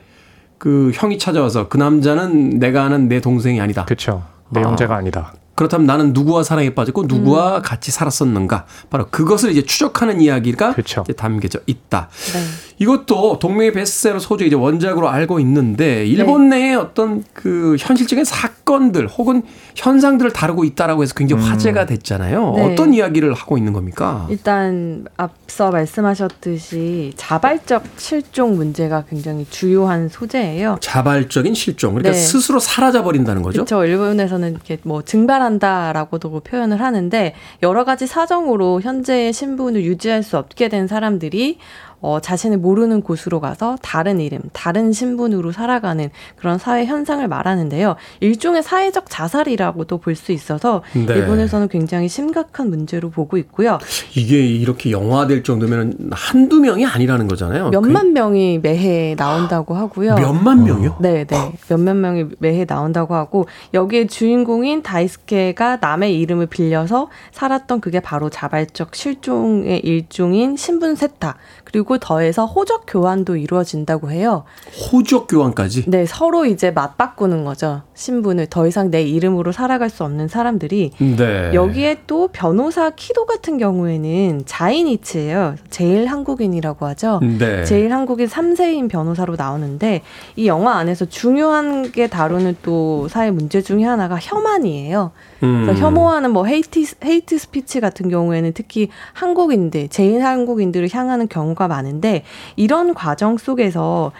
그 형이 찾아와서 그 남자는 내가 아는 내 동생이 아니다. 그렇죠. 내 형제가 아 니다. 그렇다면 나는 누구와 사랑에 빠졌고 누구와 같이 살았었는가? 바로 그것을 이제 추적하는 이야기가 그쵸. 이제 담겨져 있다. 네. 이것도 동명의 베스트셀러 소재 이제 원작으로 알고 있는데 일본 내에 어떤 그 현실적인 사건들 혹은 현상들을 다루고 있다라고 해서 굉장히 화제가 됐잖아요. 네. 어떤 이야기를 하고 있는 겁니까? 일단 앞서 말씀하셨듯이 자발적 실종 문제가 굉장히 주요한 소재예요. 자발적인 실종. 그러니까 네. 스스로 사라져 버린다는 거죠. 그렇죠. 일본에서는 이렇게 뭐 증발 한다라고도 표현을 하는데 여러 가지 사정으로 현재의 신분을 유지할 수 없게 된 사람들이 어, 자신을 모르는 곳으로 가서 다른 이름, 다른 신분으로 살아가는 그런 사회 현상을 말하는데요. 일종의 사회적 자살이라고도 볼 수 있어서 네. 일본에서는 굉장히 심각한 문제로 보고 있고요. 이게 이렇게 영화될 정도면 한두 명이 아니라는 거잖아요. 몇만 명이 매해 나온다고 하고요. 그 몇만 명이요? 네, 네. 몇몇 명이 매해 나온다고 하고 여기에 주인공인 다이스케가 남의 이름을 빌려서 살았던 그게 바로 자발적 실종의 일종인 신분 세탁 그리고 더해서 호적 교환도 이루어진다고 해요. 호적 교환까지. 네, 서로 이제 맞바꾸는 거죠. 신분을 더 이상 내 이름으로 살아갈 수 없는 사람들이 네. 여기에 또 변호사 키도 같은 경우에는 자이니치예요. 제일 한국인이라고 하죠. 네. 제일 한국인 3세인 변호사로 나오는데 이 영화 안에서 중요한 게 다루는 또 사회 문제 중에 하나가 혐한이에요. 음. 그래서 혐오하는 뭐 hate hate speech 같은 경우에는 특히 한국인들, 재일 한국인들을 향하는 경우가 많은데 이런 과정 속에서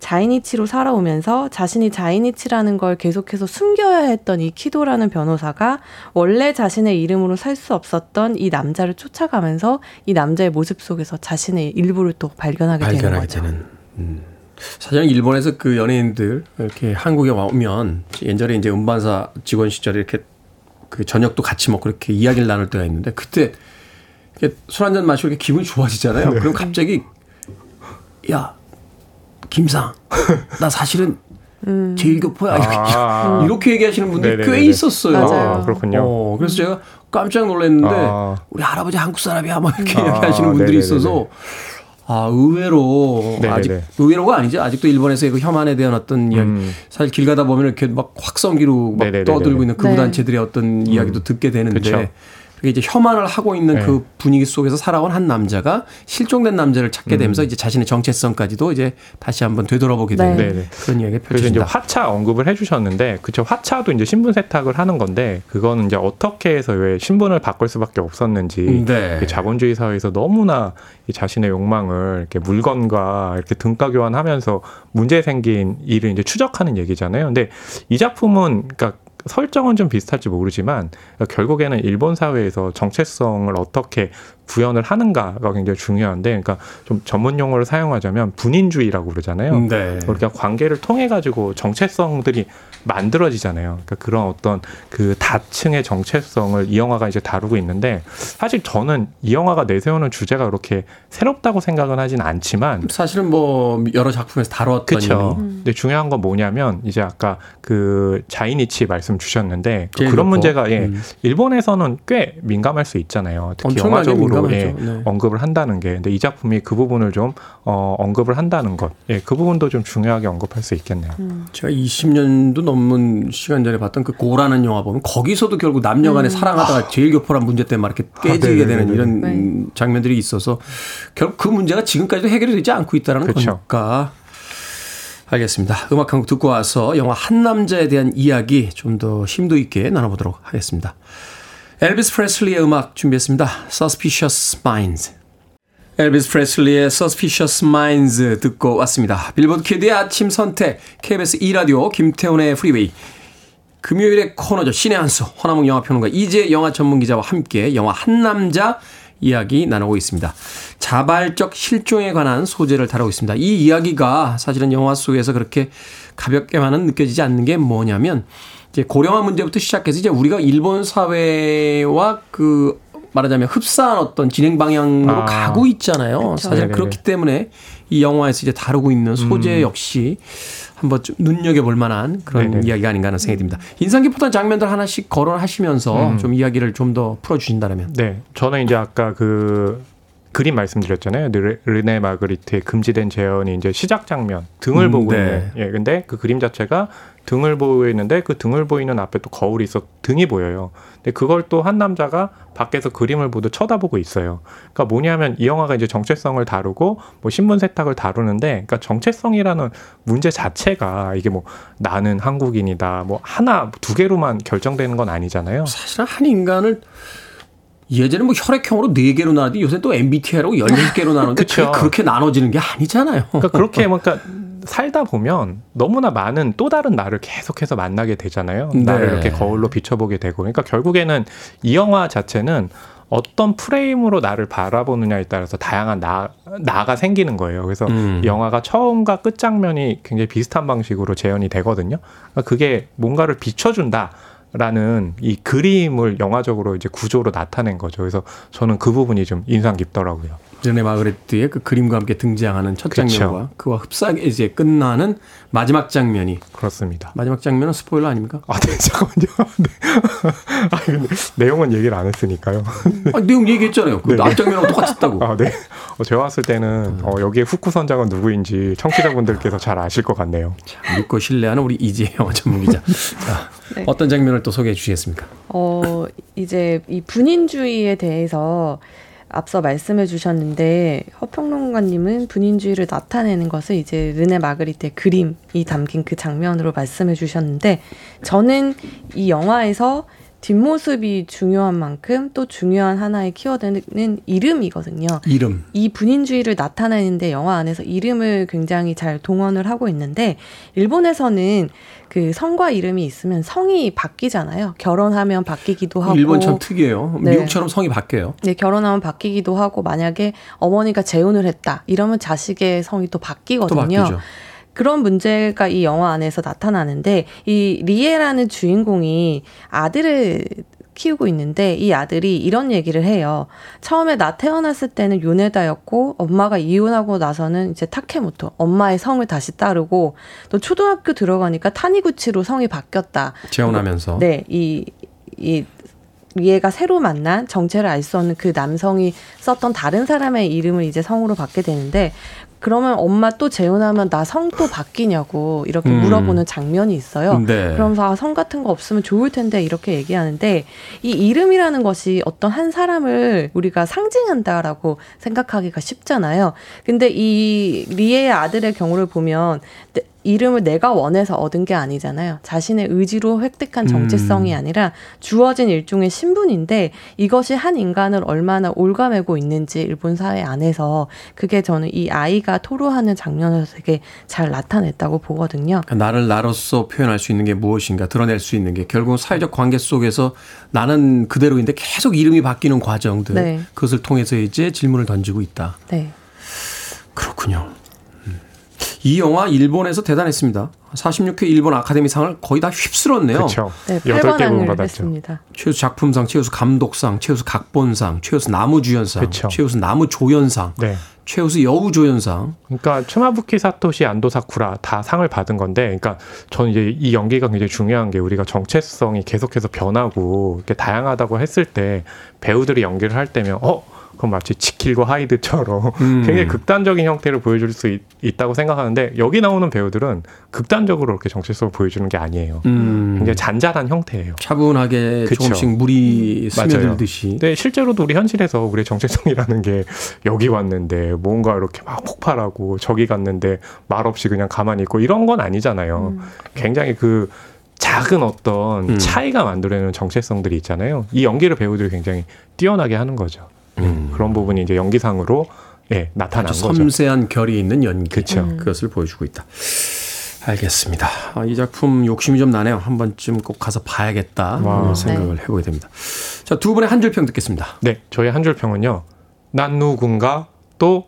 자이니치로 살아오면서 자신이 자이니치라는 걸 계속해서 숨겨야 했던 이 키도라는 변호사가 원래 자신의 이름으로 살 수 없었던 이 남자를 쫓아가면서 이 남자의 모습 속에서 자신의 일부를 또 발견하게, 발견하게 거죠. 되는. 음. 사실은 일본에서 그 연예인들 이렇게 한국에 오면 옛날에 이제 음반사 직원 시절에 이렇게 그 저녁도 같이 먹고 이렇게 이야기를 나눌 때가 있는데 그때 술 한 잔 마시고 이렇게 기분이 좋아지잖아요. 네. 그럼 갑자기 야 김상 [LAUGHS] 나 사실은 음. 제일 교포야 아. [LAUGHS] 이렇게 얘기하시는 분들이 꽤 네네네네. 있었어요. 맞아요. 아, 그렇군요. 어, 그래서 제가 깜짝 놀랐는데 아. 우리 할아버지 한국 사람이야 막 이렇게 아, 얘기하시는 분들이 네네네네. 있어서 아 의외로 네네네. 아직 의외로가 아니죠. 아직도 일본에서의 그 혐한에 대한 어떤 이야기 음. 사실 길 가다 보면 이렇게 막 확성기로 막 네네네네. 떠들고 있는 극우 네. 단체들의 어떤 이야기도 듣게 되는데 그쵸. 그게 이제 혐한을 하고 있는 네. 그 분위기 속에서 살아온 한 남자가 실종된 남자를 찾게 되면서 이제 자신의 정체성까지도 이제 다시 한번 되돌아보게 되는 네. 그런 이야기가 그래서 이제 펼쳐진다. 화차 언급을 해주셨는데, 그쵸 화차도 이제 신분 세탁을 하는 건데, 그거는 이제 어떻게 해서 왜 신분을 바꿀 수밖에 없었는지, 네. 이 자본주의 사회에서 너무나 이 자신의 욕망을 이렇게 물건과 이렇게 등가 교환하면서 문제 생긴 일을 이제 추적하는 얘기잖아요. 근데 이 작품은 그러니까 설정은 좀 비슷할지 모르지만 결국에는 일본 사회에서 정체성을 어떻게 구현을 하는가가 굉장히 중요한데, 그러니까 좀 전문 용어를 사용하자면 분인주의라고 그러잖아요. 네. 그러니까 관계를 통해 가지고 정체성들이 만들어지잖아요. 그러니까 그런 어떤 그 다층의 정체성을 이 영화가 이제 다루고 있는데 사실 저는 이 영화가 내세우는 주제가 그렇게 새롭다고 생각은 하진 않지만 사실은 뭐 여러 작품에서 다뤘던 그렇죠. 이미. 근데 중요한 건 뭐냐면 이제 아까 그 자이니치 말씀 주셨는데 그 그런. 문제가 예 음. 일본에서는 꽤 민감할 수 있잖아요. 특히 영화적으로 민감하죠. 예, 네. 언급을 한다는 게 근데 이 작품이 그 부분을 좀 어, 언급을 한다는 것, 예, 그 부분도 좀 중요하게 언급할 수 있겠네요. 제가 20년도 넘는 시간 전에 봤던 그 고라는 영화 보면 거기서도 결국 남녀간에 사랑하다가 제일 교포란 문제 때문에 막 이렇게 깨지게 되는 네네네네. 이런 네. 음, 장면들이 있어서 결국 그 문제가 지금까지도 해결이 되지 않고 있다는 그렇죠. 거니까. 알겠습니다. 음악 한 곡 듣고 와서 영화 한 남자에 대한 이야기 좀 더 심도 있게 나눠보도록 하겠습니다. 엘비스 프레슬리의 음악 준비했습니다. Suspicious Minds. 엘비스 프레슬리의 Suspicious Minds 듣고 왔습니다. 빌보드 키드의 아침 선택, KBS 2라디오, 김태훈의 Freeway. 금요일의 코너죠. 씨네한수, 허남웅 영화평론가 이지혜 영화 전문기자와 함께 영화 한남자 이야기 나누고 있습니다. 자발적 실종에 관한 소재를 다루고 있습니다. 이 이야기가 사실은 영화 속에서 그렇게 가볍게만은 느껴지지 않는 게 뭐냐면 이제 고령화 문제부터 시작해서 이제 우리가 일본 사회와 그 말하자면 흡사한 어떤 진행 방향으로 아. 가고 있잖아요. 사실 네네네. 그렇기 때문에 이 영화에서 이제 다루고 있는 소재 음. 역시 한번 좀 눈여겨볼 만한 그런 네네. 이야기가 아닌가 하는 생각이 듭니다. 인상 깊었던 장면들 하나씩 거론하시면서 음. 좀 이야기를 좀 더 풀어주신다면. 네, 저는 이제 아까 그 그림 말씀드렸잖아요. 르- 르네 마그리트의 금지된 재현이 이제 시작 장면 등을 음, 보고 네. 있는. 예, 근데 그 그림 자체가 등을 보고 있는데 그 등을 보이는 앞에 또 거울이 있어 등이 보여요. 근데 그걸 또 한 남자가 밖에서 그림을 보듯 쳐다보고 있어요. 그러니까 뭐냐면 이 영화가 이제 정체성을 다루고 뭐 신분 세탁을 다루는데, 그러니까 정체성이라는 문제 자체가 이게 뭐 나는 한국인이다, 뭐 하나 두 개로만 결정되는 건 아니잖아요. 사실은 한 인간을 예전에 뭐 혈액형으로 네개로 나누는데 요새 또 MBTI라고 16개로 나누는데 [LAUGHS] 그렇게 나눠지는 게 아니잖아요. 그러니까 그렇게 뭔가 살다 보면 너무나 많은 또 다른 나를 계속해서 만나게 되잖아요. 네. 나를 이렇게 거울로 비춰보게 되고. 그러니까 결국에는 이 영화 자체는 어떤 프레임으로 나를 바라보느냐에 따라서 다양한 나, 나가 생기는 거예요. 그래서 음. 이 영화가 처음과 끝 장면이 굉장히 비슷한 방식으로 재현이 되거든요. 그러니까 그게 뭔가를 비춰준다. 라는 이 그림을 영화적으로 이제 구조로 나타낸 거죠. 그래서 저는 그 부분이 좀 인상 깊더라고요. 르네 마그레트의 그 그림과 함께 등장하는 첫 그쵸. 장면과 그와 흡사하게 이제 끝나는 마지막 장면이 그렇습니다. 마지막 장면은 스포일러 아닙니까? 아, 네, 잠깐만요. [LAUGHS] 네. 아, 근데 내용은 얘기를 안 했으니까요. 아, 내용 얘기했잖아요. 그 네. 앞장면하고 똑같았다고. 아, 네. 어, 제가 봤을 때는 어, 여기에 후쿠 선장은 누구인지 청취자분들께서 잘 아실 것 같네요. 믿고 신뢰하는 우리 이재 영화 [LAUGHS] 전문기자. 자, 네. 어떤 장면을 또 소개해 주시겠습니까? 어, 이제 이 분인주의에 대해서 앞서 말씀해 주셨는데 허평론가님은 분인주의를 나타내는 것을 이제 르네 마그리트의 그림이 담긴 그 장면으로 말씀해 주셨는데 저는 이 영화에서 뒷모습이 중요한 만큼 또 중요한 하나의 키워드는 이름이거든요. 이름. 이 분인주의를 나타내는데 영화 안에서 이름을 굉장히 잘 동원을 하고 있는데 일본에서는 그 성과 이름이 있으면 성이 바뀌잖아요. 결혼하면 바뀌기도 하고 일본 참 특이해요. 네. 미국처럼 성이 바뀌어요. 네, 결혼하면 바뀌기도 하고 만약에 어머니가 재혼을 했다 이러면 자식의 성이 또또 바뀌거든요. 바뀌죠. 그런 문제가 이 영화 안에서 나타나는데 이 리에라는 주인공이 아들을 키우고 있는데 이 아들이 이런 얘기를 해요. 처음에 나 태어났을 때는 요네다였고 엄마가 이혼하고 나서는 이제 타케모토 엄마의 성을 다시 따르고 또 초등학교 들어가니까 타니구치로 성이 바뀌었다. 재혼하면서. 네, 이, 이, 리에가 새로 만난 정체를 알 수 없는 그 남성이 썼던 다른 사람의 이름을 이제 성으로 받게 되는데, 그러면 엄마 또 재혼하면 나 성 또 바뀌냐고 이렇게 음. 물어보는 장면이 있어요. 네. 그러면서 아, 성 같은 거 없으면 좋을 텐데 이렇게 얘기하는데 이 이름이라는 것이 어떤 한 사람을 우리가 상징한다라고 생각하기가 쉽잖아요. 근데 이 리에의 아들의 경우를 보면 내- 이름을 내가 원해서 얻은 게 아니잖아요. 자신의 의지로 획득한 정체성이 음. 아니라 주어진 일종의 신분인데 이것이 한 인간을 얼마나 올가매고 있는지 일본 사회 안에서 그게 저는 이 아이가 토로하는 장면에서 되게 잘 나타냈다고 보거든요. 그러니까 나를 나로서 표현할 수 있는 게 무엇인가 드러낼 수 있는 게 결국 사회적 관계 속에서 나는 그대로인데 계속 이름이 바뀌는 과정들 네. 그것을 통해서 이제 질문을 던지고 있다. 네. 그렇군요. 음. 이 영화 일본에서 대단했습니다. 46회 일본 아카데미상을 거의 다 휩쓸었네요. 그렇죠. 네, 여덟 개 8관왕을 부분 받았죠. 했습니다. 최우수 작품상, 최우수 감독상, 최우수 각본상, 최우수 나무주연상, 그쵸. 최우수 나무조연상, 네. 최우수 여우조연상. 그러니까 츠마부키 사토시 안도 사쿠라 다 상을 받은 건데, 그러니까 저는 이제 이 연기가 굉장히 중요한 게 우리가 정체성이 계속해서 변하고 이렇게 다양하다고 했을 때 배우들이 연기를 할 때면 어 그럼 마치 지킬과 하이드처럼 [LAUGHS] 음. 굉장히 극단적인 형태를 보여줄 수 있, 다고 생각하는데 여기 나오는 배우들은 극단적으로 이렇게 정체성을 보여주는 게 아니에요. 음. 굉장히 잔잔한 형태예요. 차분하게 그쵸. 조금씩 물이. 스며들듯이. 근데 실제로도 우리 현실에서 우리의 정체성이라는 게 여기 왔는데 뭔가 이렇게 막 폭발하고 저기 갔는데 말 없이 그냥 가만히 있고 이런 건 아니잖아요. 굉장히 그 작은 어떤 음. 차이가 만들어내는 정체성들이 있잖아요. 이 연기를 배우들이 굉장히 뛰어나게 하는 거죠. 네, 음. 그런 부분이 이제 연기상으로 예, 나타난 거죠. 섬세한 결이 있는 연기. 그쵸. 그것을 보여주고 있다. 알겠습니다. 아, 이 작품 욕심이 좀 나네요. 한 번쯤 꼭 가서 봐야겠다 와. 하는 생각을 해보게 됩니다. 자, 두 분의 한 줄 평 듣겠습니다. 네, 저희 한 줄 평은요. 난 누군가 또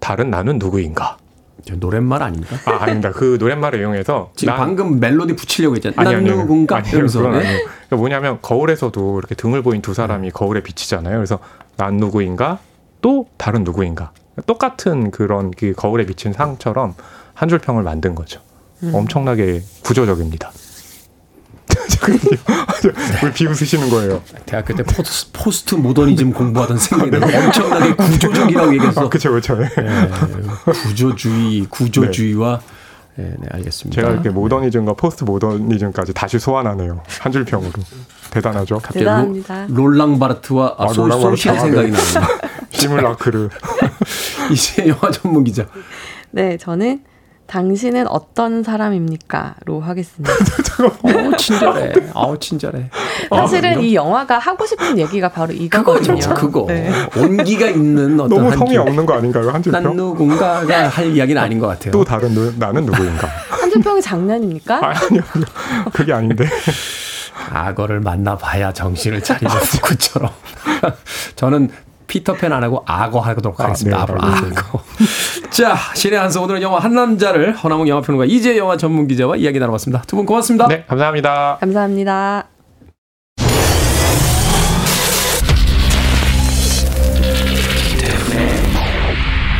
다른 나는 누구인가. 저 노랫말 아닙니까? 아, 아닙니다. 그 노랫말을 이용해서 지금 난- 방금 멜로디 붙이려고 했잖아요. 아니, 난. 누군가 이러면서. 네? 그러니까 뭐냐면 거울에서도 이렇게 등을 보인 두 사람이 거울에 비치잖아요. 그래서 난 누구인가 또 다른 누구인가 똑같은 그런 그 거울에 비친 상처럼 한 줄 평을 만든 거죠. 엄청나게 구조적입니다. [LAUGHS] 왜 비웃으시는 거예요? 대학교 때 포스트, 포스트 모더니즘 공부하던 생각이 [LAUGHS] 엄청나게 구조적이라고 얘기해서 아, 그쵸, 그쵸. 네. 네, 구조주의, 구조주의와 네, 네, 알겠습니다. 제가 이렇게 모더니즘과 포스트 모더니즘까지 다시 소환하네요. 한 줄 평으로. 대단하죠. 갑자기 대단합니다. 로, 롤랑 바르트와 아, 아, 소, 롤랑 소쉬르 바르트. 아, 생각이 네. 납니다. 시뮬라크르. 이제 영화 전문 기자. 네, 저는 당신은 어떤 사람입니까?로 하겠습니다. [LAUGHS] [LAUGHS] 어, 친절해. 아우, 친절해. 사실은 이 영화가 하고 싶은 얘기가 바로 이거거든요. 그거죠, 그거. 네. 온기가 있는 어떤 너무 줄. 없는 거 아닌가요? 한줄난 평? 누군가가 할 이야기는 아닌 것 같아요. 또 다른 누, 나는 누구인가? 한줄평이 장난입니까? 아, 아니요, 아니요. 그게 아닌데. 악어를 만나봐야 정신을 차리는 후쿠처럼. 저는 피터팬 안 하고 악어 하도록 아, 하겠습니다. 네, 앞으로. 악어. [LAUGHS] 자, 신의 한수 오늘은 영화 한 남자를 허나몽 영화평론가 이재 영화 전문 기자와 이야기 나눠봤습니다. 두 분 고맙습니다. 네, 감사합니다. 감사합니다.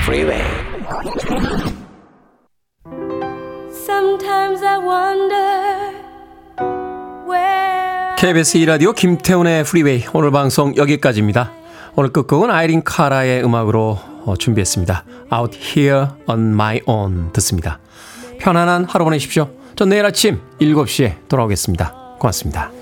Freeway. Sometimes I wonder where KBS 2라디오 김태훈의 프리웨이 오늘 방송 여기까지입니다. 오늘 끝곡은 아이린 카라의 음악으로 어, 준비했습니다. Out Here on My Own 듣습니다. 편안한 하루 보내십시오. 전 내일 아침 7시에 돌아오겠습니다. 고맙습니다.